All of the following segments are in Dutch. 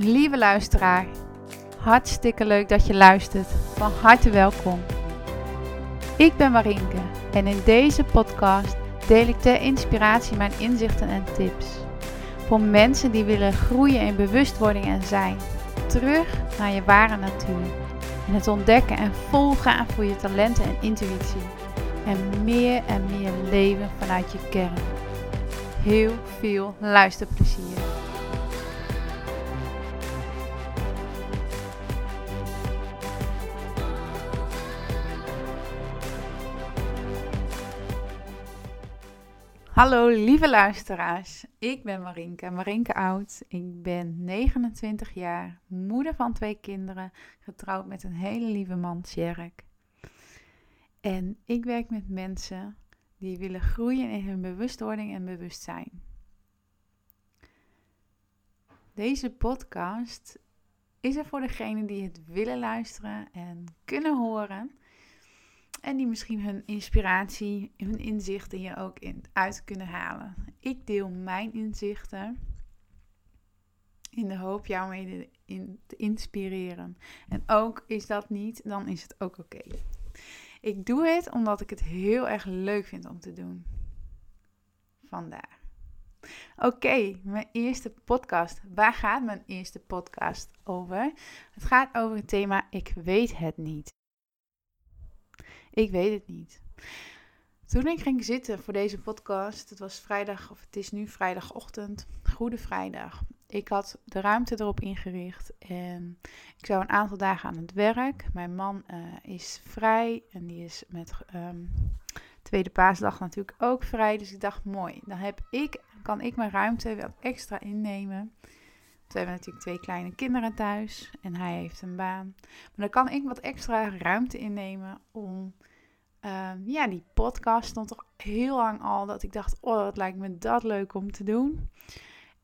Lieve luisteraar, hartstikke leuk dat je luistert. Van harte welkom. Ik ben Marinke en in deze podcast deel ik ter inspiratie mijn inzichten en tips. Voor mensen die willen groeien in bewustwording en zijn. Terug naar je ware natuur. En het ontdekken en volgaan voor je talenten en intuïtie. En meer en meer leven vanuit je kern. Heel veel luisterplezier. Hallo lieve luisteraars, ik ben Marinke, Marinke Oud. Ik ben 29 jaar, moeder van twee kinderen, getrouwd met een hele lieve man, Sjerk. En ik werk met mensen die willen groeien in hun bewustwording en bewustzijn. Deze podcast is er voor degenen die het willen luisteren en kunnen horen en die misschien hun inspiratie, hun inzichten je ook in, uit kunnen halen. Ik deel mijn inzichten in de hoop jou mee in te inspireren. En ook is dat niet, dan is het ook oké. Ik doe het omdat ik het heel erg leuk vind om te doen. Vandaar. Oké, mijn eerste podcast. Waar gaat mijn eerste podcast over? Het gaat over het thema Ik weet het niet. Ik weet het niet. Toen ik ging zitten voor deze podcast, het was vrijdag, of het is nu vrijdagochtend, Goede Vrijdag. Ik had de ruimte erop ingericht en ik zou een aantal dagen aan het werk. Mijn man uh, is vrij en die is met um, tweede paasdag natuurlijk ook vrij. Dus ik dacht, mooi, dan heb ik, kan ik mijn ruimte wat extra innemen. We hebben natuurlijk twee kleine kinderen thuis en hij heeft een baan. Maar dan kan ik wat extra ruimte innemen om Ehm, ja, die podcast stond toch heel lang al dat ik dacht, oh, het lijkt me dat leuk om te doen.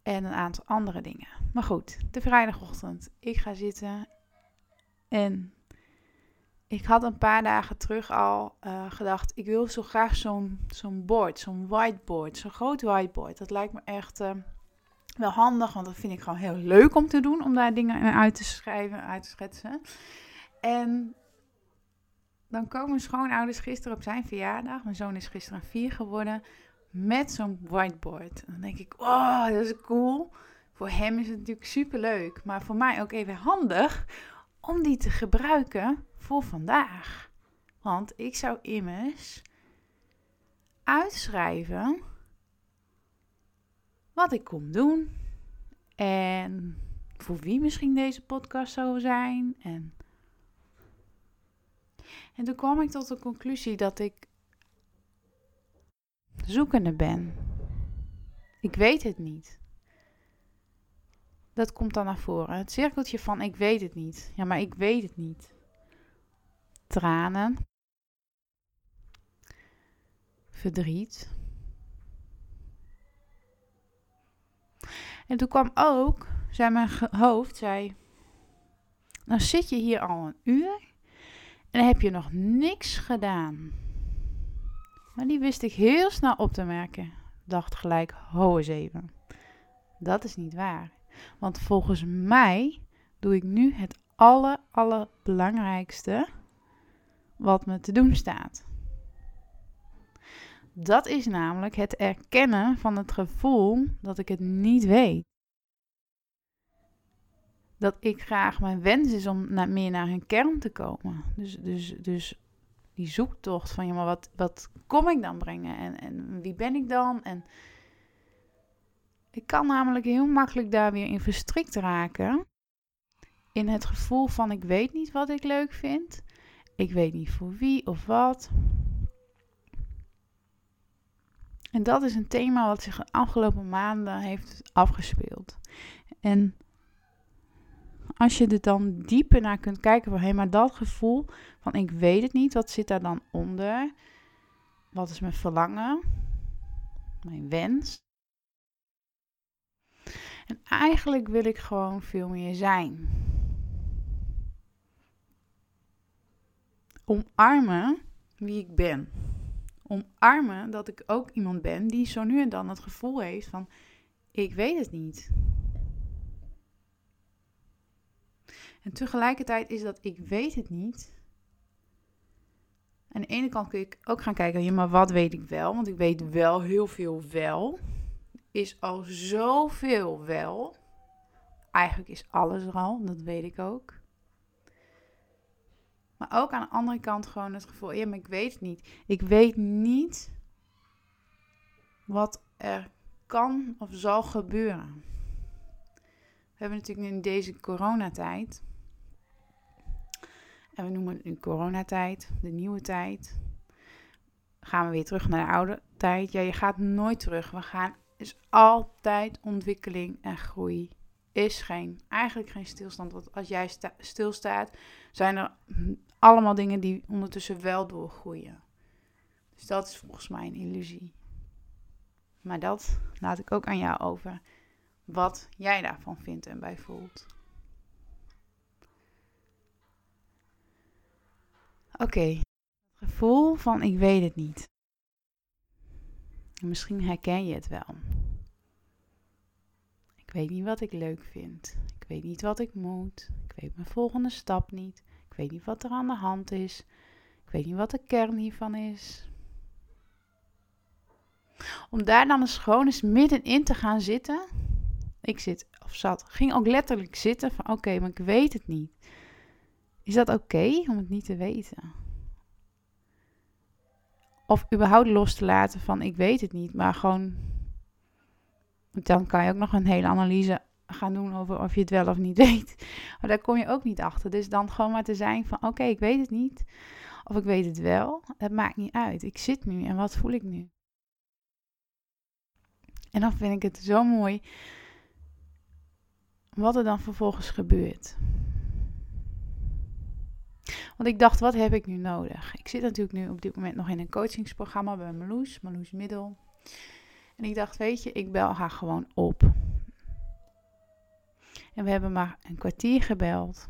En een aantal andere dingen. Maar goed, de vrijdagochtend. Ik ga zitten. En ik had een paar dagen terug al uh, gedacht, ik wil zo graag zo'n zo'n board, zo'n whiteboard, zo'n groot whiteboard. Dat lijkt me echt uh, wel handig, want dat vind ik gewoon heel leuk om te doen, om daar dingen uit te schrijven, uit te schetsen. En dan komen schoonouders gisteren op zijn verjaardag. Mijn zoon is gisteren vier geworden. Met zo'n whiteboard. Dan denk ik, oh, dat is cool. Voor hem is het natuurlijk super leuk. Maar voor mij ook even handig om die te gebruiken voor vandaag. Want ik zou immers uitschrijven wat ik kom doen. En voor wie misschien deze podcast zou zijn. En en toen kwam ik tot de conclusie dat ik zoekende ben. Ik weet het niet. Dat komt dan naar voren. Het cirkeltje van ik weet het niet. Ja, maar ik weet het niet. Tranen. Verdriet. En toen kwam ook, zei mijn hoofd, zei, nou zit je hier al een uur en heb je nog niks gedaan. Maar die wist ik heel snel op te merken. Dacht gelijk, ho even. Dat is niet waar. Want volgens mij doe ik nu het aller, allerbelangrijkste wat me te doen staat. Dat is namelijk het erkennen van het gevoel dat ik het niet weet dat ik graag mijn wens is om meer naar hun kern te komen. Dus, dus, dus die zoektocht van, ja, maar wat, wat kom ik dan brengen? En, en wie ben ik dan? En ik kan namelijk heel makkelijk daar weer in verstrikt raken. In het gevoel van, ik weet niet wat ik leuk vind. Ik weet niet voor wie of wat. En dat is een thema wat zich de afgelopen maanden heeft afgespeeld. En als je er dan dieper naar kunt kijken van hé, maar dat gevoel van ik weet het niet, wat zit daar dan onder? Wat is mijn verlangen? Mijn wens? En eigenlijk wil ik gewoon veel meer zijn. Omarmen wie ik ben. Omarmen dat ik ook iemand ben die zo nu en dan het gevoel heeft van ik weet het niet. En tegelijkertijd is dat ik weet het niet. Aan de ene kant kun je ook gaan kijken, maar wat weet ik wel? Want ik weet wel heel veel wel. Is al zoveel wel. Eigenlijk is alles er al, dat weet ik ook. Maar ook aan de andere kant gewoon het gevoel, ja, maar ik weet het niet. Ik weet niet wat er kan of zal gebeuren. We hebben natuurlijk nu in deze coronatijd, en we noemen het nu coronatijd, de nieuwe tijd, gaan we weer terug naar de oude tijd. Ja, je gaat nooit terug. We gaan, is altijd ontwikkeling en groei. Is geen, eigenlijk geen stilstand. Want als jij stilstaat, zijn er allemaal dingen die ondertussen wel doorgroeien. Dus dat is volgens mij een illusie. Maar dat laat ik ook aan jou over. Wat jij daarvan vindt en bij voelt. Oké, het gevoel van ik weet het niet. Misschien herken je het wel. Ik weet niet wat ik leuk vind. Ik weet niet wat ik moet. Ik weet mijn volgende stap niet. Ik weet niet wat er aan de hand is. Ik weet niet wat de kern hiervan is. Om daar dan eens gewoon eens middenin te gaan zitten. Ik zit, of zat, ging ook letterlijk zitten van oké, maar ik weet het niet. Is dat oké om het niet te weten? Of überhaupt los te laten van ik weet het niet, maar gewoon. Dan kan je ook nog een hele analyse gaan doen over of je het wel of niet weet. Maar daar kom je ook niet achter. Dus dan gewoon maar te zijn van oké, ik weet het niet. Of ik weet het wel. Het maakt niet uit. Ik zit nu en wat voel ik nu? En dan vind ik het zo mooi wat er dan vervolgens gebeurt. Want ik dacht, wat heb ik nu nodig? Ik zit natuurlijk nu op dit moment nog in een coachingsprogramma bij Marloes, Marloes Middel. En ik dacht, weet je, ik bel haar gewoon op. En we hebben maar een kwartier gebeld.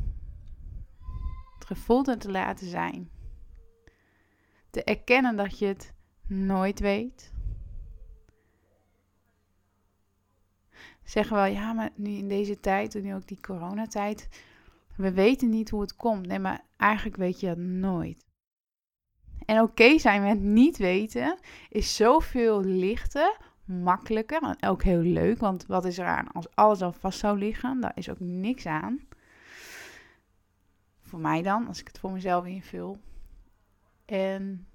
Het gevoel te laten zijn. Te erkennen dat je het nooit weet. Zeggen wel, ja, maar nu in deze tijd, nu ook die coronatijd, we weten niet hoe het komt. Nee, maar eigenlijk weet je dat nooit. En oké zijn met niet weten is zoveel lichter, makkelijker en ook heel leuk. Want wat is er aan als alles al vast zou liggen? Daar is ook niks aan. Voor mij dan, als ik het voor mezelf invul. En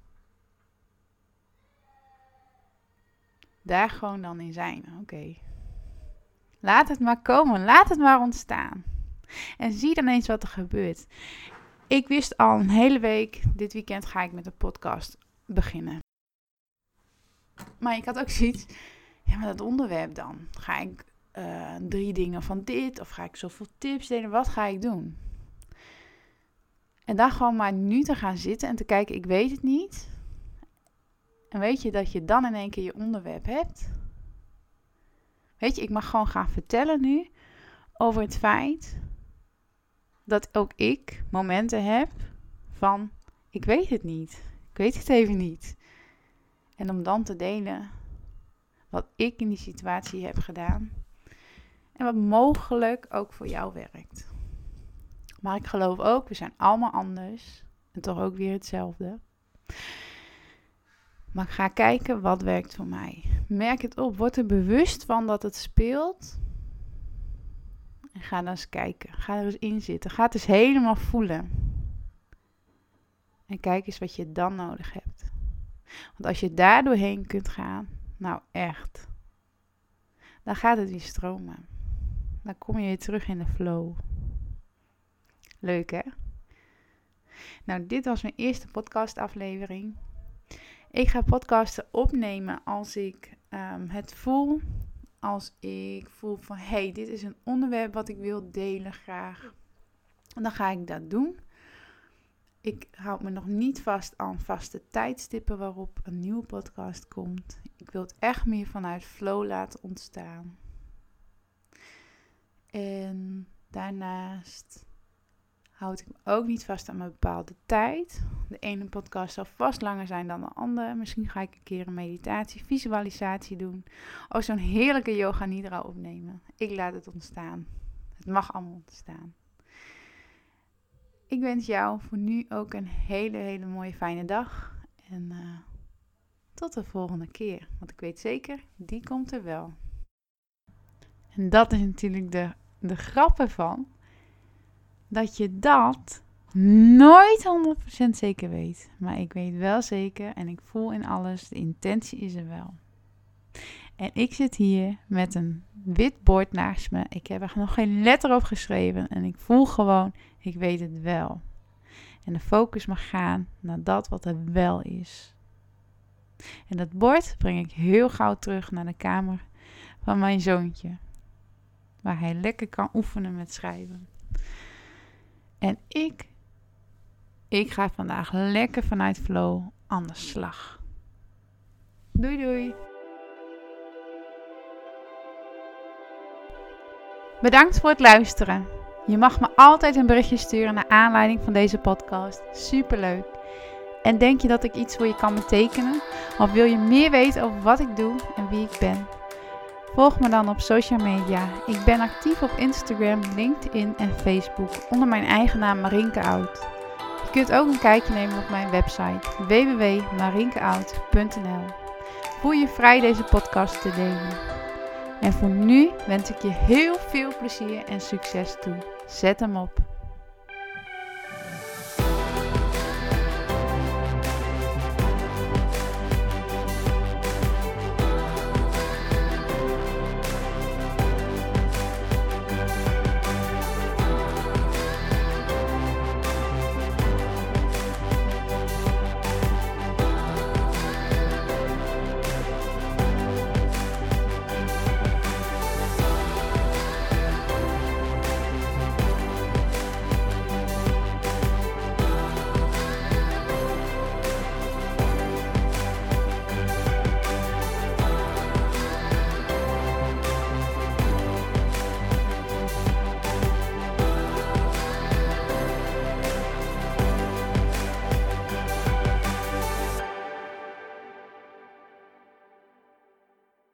daar gewoon dan in zijn. Oké. Laat het maar komen. Laat het maar ontstaan. En zie dan eens wat er gebeurt. Ik wist al een hele week, dit weekend ga ik met een podcast beginnen. Maar ik had ook zoiets, ja, maar dat onderwerp dan. Ga ik uh, drie dingen van dit of ga ik zoveel tips delen? Wat ga ik doen? En dan gewoon maar nu te gaan zitten en te kijken, ik weet het niet. En weet je dat je dan in één keer je onderwerp hebt? Weet je, ik mag gewoon gaan vertellen nu over het feit dat ook ik momenten heb van ik weet het niet. Ik weet het even niet. En om dan te delen wat ik in die situatie heb gedaan. En wat mogelijk ook voor jou werkt. Maar ik geloof ook, we zijn allemaal anders. En toch ook weer hetzelfde. Maar ga kijken wat werkt voor mij. Merk het op. Word er bewust van dat het speelt. Ga dan eens kijken. Ga er eens in zitten. Ga het eens helemaal voelen. En kijk eens wat je dan nodig hebt. Want als je daar doorheen kunt gaan, nou echt, dan gaat het weer stromen. Dan kom je weer terug in de flow. Leuk hè? Nou, dit was mijn eerste podcastaflevering. Ik ga podcasten opnemen als ik ehm, het voel. Als ik voel van hey, dit is een onderwerp wat ik wil delen graag. Dan ga ik dat doen. Ik houd me nog niet vast aan vaste tijdstippen waarop een nieuwe podcast komt. Ik wil het echt meer vanuit flow laten ontstaan. En daarnaast houd ik me ook niet vast aan een bepaalde tijd. De ene podcast zal vast langer zijn dan de andere. Misschien ga ik een keer een meditatie, visualisatie doen. Of zo'n heerlijke yoga nidra opnemen. Ik laat het ontstaan. Het mag allemaal ontstaan. ik wens jou voor nu ook een hele, hele mooie fijne dag. En uh, tot de volgende keer. Want ik weet zeker, die komt er wel. En dat is natuurlijk de, de grap ervan. Dat je dat nooit 100% zeker weet. Maar ik weet wel zeker en ik voel in alles, de intentie is er wel. En ik zit hier met een wit bord naast me. Ik heb er nog geen letter op geschreven. En ik voel gewoon, ik weet het wel. En de focus mag gaan naar dat wat er wel is. En dat bord breng ik heel gauw terug naar de kamer van mijn zoontje. Waar hij lekker kan oefenen met schrijven. En ik, ik ga vandaag lekker vanuit flow aan de slag. Doei doei! Bedankt voor het luisteren. Je mag me altijd een berichtje sturen naar aanleiding van deze podcast. Superleuk. En denk je dat ik iets voor je kan betekenen? Of wil je meer weten over wat ik doe en wie ik ben? Volg me dan op social media. Ik ben actief op Instagram, LinkedIn en Facebook onder mijn eigen naam Marinke Oud. Je kunt ook een kijkje nemen op mijn website www.marinkeout.nl. Voel je vrij deze podcast te delen. En voor nu wens ik je heel veel plezier en succes toe. Zet hem op.